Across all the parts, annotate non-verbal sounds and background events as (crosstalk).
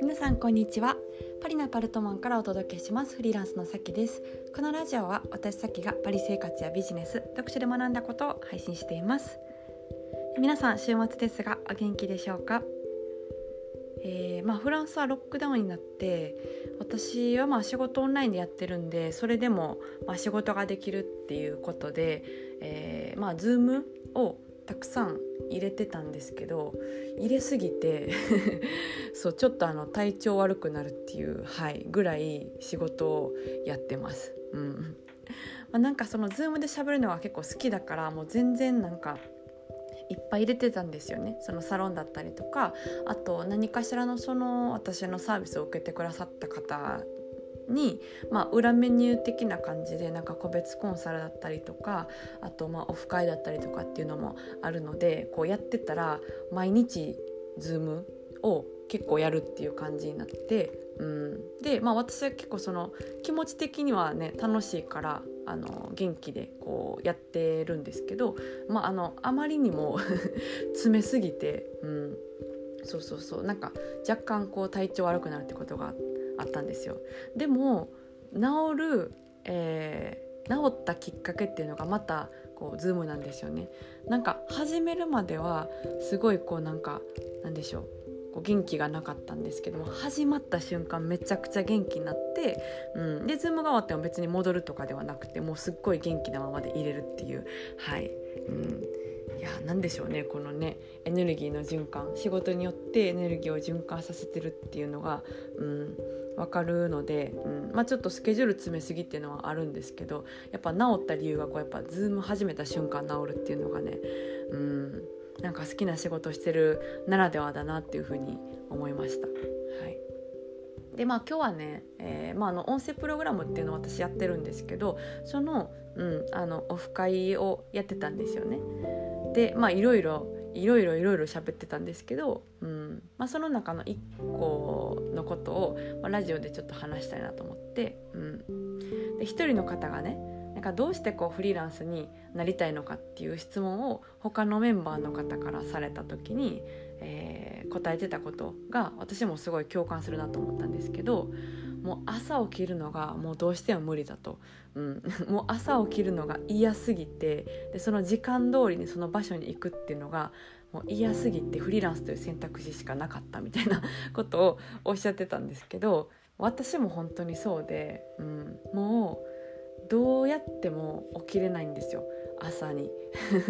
皆さんこんにちは。パリナパルトマンからお届けします。フリーランスのさきです。このラジオは私さきがパリ生活やビジネス読書で学んだことを配信しています。皆さん週末ですがお元気でしょうか？えー、まあ、フランスはロックダウンになって私はまあ仕事オンラインでやってるんでそれでもまあ仕事ができるっていうことで、えー、まあ Zoom をたくさん入れてたんですけど入れすぎて (laughs) そうちょっとあの体調悪くなるっていう、はい、ぐらい仕事をやってます。うんまあ、なんかその Zoom で喋るのが結構好きだからもう全然なんかいっぱい入れてたんですよねそのサロンだったりとかあと何かしらのその私のサービスを受けてくださった方に、まあ、裏メニュー的な感じでなんか個別コンサルだったりとかあとまあオフ会だったりとかっていうのもあるのでこうやってたら毎日 Zoom を結構やるっていう感じになって、うん、で、まあ、私は結構その気持ち的にはね楽しいからあの元気でこうやってるんですけど、まあ、あのあまりにも (laughs) 詰めすぎて、うん、そうそうそう。なんか若干こう体調悪くなるってことがあっあったんですよ。でも治る、えー、治ったきっかけっていうのがまたこう Zoom なんですよね。なんか始めるまではすごいこうなんかなんでしょうこう元気がなかったんですけども始まった瞬間めちゃくちゃ元気になって、うん、で Zoom が終わっても別に戻るとかではなくてもうすっごい元気なままでいれるっていうはい、うん、や何でしょうねこのねエネルギーの循環仕事によってエネルギーを循環させてるっていうのが、うん、分かるので、うんまあ、ちょっとスケジュール詰めすぎっていうのはあるんですけどやっぱ治った理由がこうやっぱズーム始めた瞬間治るっていうのがね、うん、なんか好きな仕事してるならではだなっていうふうに思いました。はいでまあ今日はね、えーま、あの音声プログラムっていうのを私やってるんですけどその,、うん、あのオフ会をやってたんですよね。でまあいろいろいろいろいろいろ喋ってたんですけど、うん。まあ、その中の1個のことを、まあ、ラジオでちょっと話したいなと思って、うん、で1人の方がねなんかどうしてこうフリーランスになりたいのかっていう質問を他のメンバーの方からされた時に、えー、答えてたことが私もすごい共感するなと思ったんですけどもう朝起きるのがもうどうしても無理だと、うん、(laughs) もう朝起きるのが嫌すぎてでその時間通りにその場所に行くっていうのがもう嫌すぎてフリーランスという選択肢しかなかったみたいなことをおっしゃってたんですけど私も本当にそうで、うん、もうどうやっても起きれないんですよ。朝に。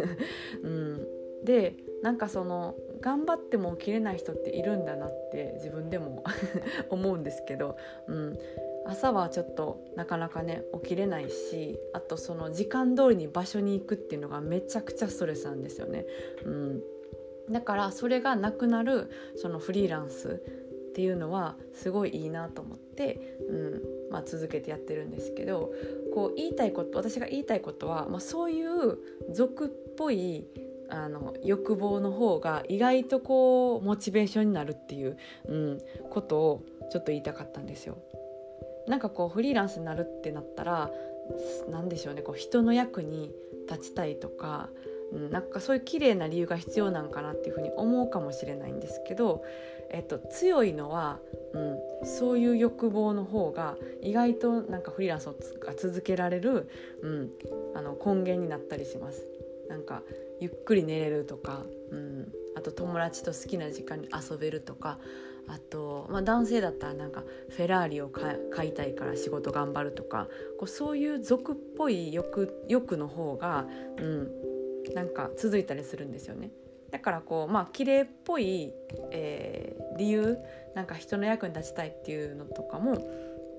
(laughs) うん、でなんかその頑張っても起きれない人っているんだなって自分でも (laughs) 思うんですけど、うん、朝はちょっとなかなかね起きれないしあとその時間通りに場所に行くっていうのがめちゃくちゃストレスなんですよね。うん、だからそれがなくなるそのフリーランスっていうのはすごいいいなと思って、うん。まあ、続けてやってるんですけどこう言いたいこと私が言いたいことは、まあ、そういう俗っぽいあの欲望の方が意外とこうモチベーションになるっていう、うん、ことをちょっと言いたかったんですよ。なんかこうフリーランスになるってなったら何でしょうねこう人の役に立ちたいとか、うん、なんかそういう綺麗な理由が必要なんかなっていうふうに思うかもしれないんですけど、えっと、強いのは、うん、そういう欲望の方が意外となんかフリーランスを続けられる、うん、あの根源になったりします。なんかゆっくり寝れるとか、うん、あと友達と好きな時間に遊べるとかあと、まあ、男性だったらなんかフェラーリを買いたいから仕事頑張るとかこうそういう俗っぽい欲欲の方が、うん、なんか続いたりするんですよね。だからこうまあ綺麗っぽい、えー、理由なんか人の役に立ちたいっていうのとかも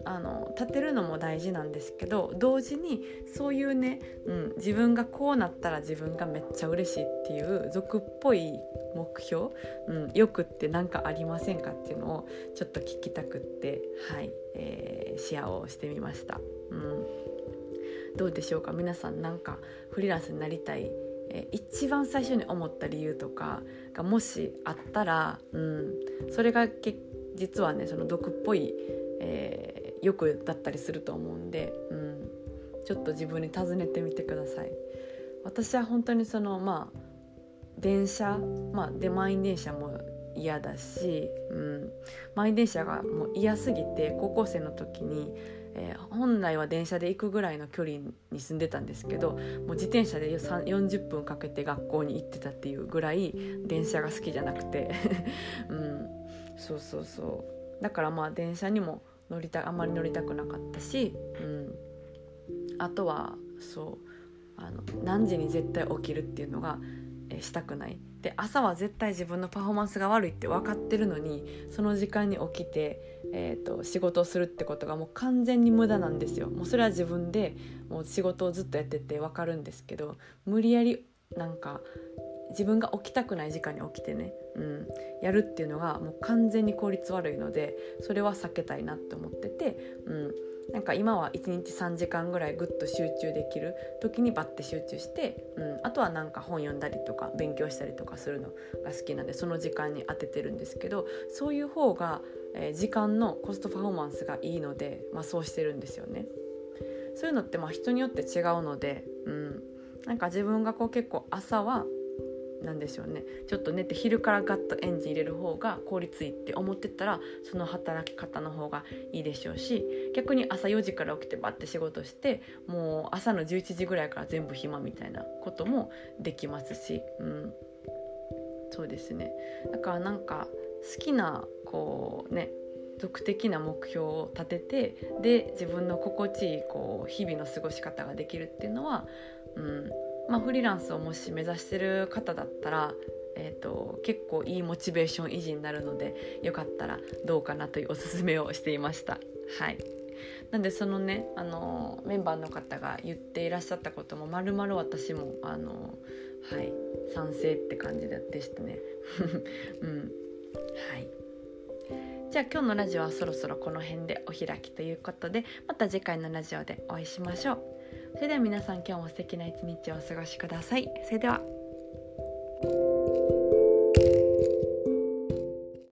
あの立てるのも大事なんですけど同時にそういうね、うん、自分がこうなったら自分がめっちゃ嬉しいっていう俗っぽい目標、うん、欲って何かありませんかっていうのをちょっと聞きたくってはい、えー、シェアをしてみました。うん、どうでしょうか？皆さんなんかフリーランスになりたいえ一番最初に思った理由とかがもしあったら、うん、それが実はねその毒っぽい、えー欲だったりすると思うんで、うん、ちょっと自分に尋ねてみてください。私は本当にそのまあ電車まあで満員電車も嫌だし、うん、満員電車がもう嫌すぎて高校生の時に、えー、本来は電車で行くぐらいの距離に住んでたんですけどもう自転車で40分かけて学校に行ってたっていうぐらい電車が好きじゃなくて、(laughs) うん、そうそうそう。だからまあ電車にも乗りたあんまり乗りたくなかったし、うん、あとはそうあの何時に絶対起きるっていうのが、えー、したくない。で朝は絶対自分のパフォーマンスが悪いって分かってるのにその時間に起きて、えーと、仕事をするってことがもう完全に無駄なんですよ。もうそれは自分でもう仕事をずっとやってて分かるんですけど無理やりなんか自分が起きたくない時間に起きてね、うん、やるっていうのがもう完全に効率悪いのでそれは避けたいなって思ってて、うん、なんか今は1日3時間ぐらいぐっと集中できる時にバッて集中して、うん、あとはなんか本読んだりとか勉強したりとかするのが好きなんでその時間に当ててるんですけどそういう方が、えー、時間のコストパフォーマンスがいいので、まあ、そうしてるんですよね。そういうのってまあ人によって違うので、うん、なんか自分がこう結構朝はなんでしょうね。ちょっと寝て昼からガッとエンジン入れる方が効率いいって思ってたらその働き方の方がいいでしょうし逆に朝4時から起きてバッて仕事してもう朝の11時ぐらいから全部暇みたいなこともできますし、うん、そうですね。だからなんか好きなこうね俗的な目標を立ててで自分の心地いいこう日々の過ごし方ができるっていうのは、うん、まあ、フリーランスをもし目指してる方だったら、えーと、結構いいモチベーション維持になるのでよかったらどうかなというおすすめをしていました。はいなんでそのねあのメンバーの方が言っていらっしゃったこともまるまる私もあのはい賛成って感じでしたね。(laughs) うんはいじゃあ今日のラジオはそろそろこの辺でお開きということでまた次回のラジオでお会いしましょう。それでは皆さん今日も素敵な一日をお過ごしください。それでは